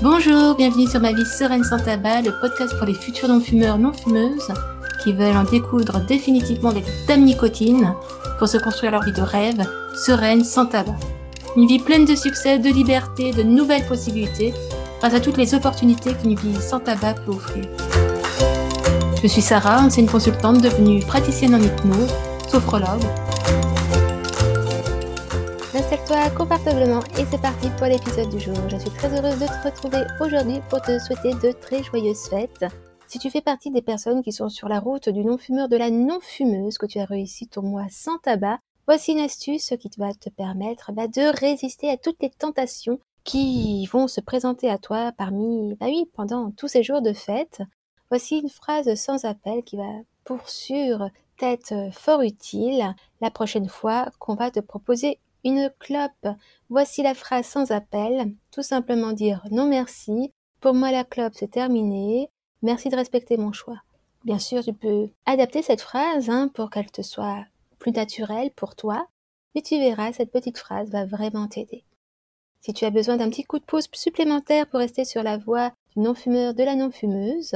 Bonjour, bienvenue sur Ma vie sereine sans tabac, le podcast pour les futurs non-fumeurs non-fumeuses qui veulent en découdre définitivement des dames nicotine pour se construire leur vie de rêve, sereine, sans tabac. Une vie pleine de succès, de liberté, de nouvelles possibilités, grâce à toutes les opportunités qu'une vie sans tabac peut offrir. Je suis Sarah, ancienne consultante devenue praticienne en hypnose, sophrologue. Installe-toi confortablement et c'est parti pour l'épisode du jour. Je suis très heureuse de te retrouver aujourd'hui pour te souhaiter de très joyeuses fêtes. Si tu fais partie des personnes qui sont sur la route du non-fumeur, de la non-fumeuse, que tu as réussi ton mois sans tabac, voici une astuce qui va te permettre bah, de résister à toutes les tentations qui vont se présenter à toi parmi, bah oui, pendant tous ces jours de fête. Voici une phrase sans appel qui va pour sûr être fort utile la prochaine fois qu'on va te proposer une clope. Voici la phrase sans appel. Tout simplement dire non merci. Pour moi, la clope, c'est terminé. Merci de respecter mon choix. Bien sûr, tu peux adapter cette phrase hein, pour qu'elle te soit plus naturelle pour toi. Mais tu verras, cette petite phrase va vraiment t'aider. Si tu as besoin d'un petit coup de pouce supplémentaire pour rester sur la voie du non-fumeur de la non-fumeuse,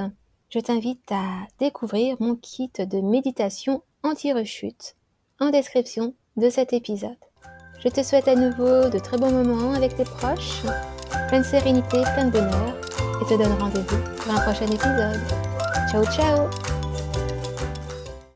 je t'invite à découvrir mon kit de méditation anti-rechute en description de cet épisode. Je te souhaite à nouveau de très bons moments avec tes proches, plein de sérénité, plein de bonheur, et te donne rendez-vous pour un prochain épisode. Ciao ciao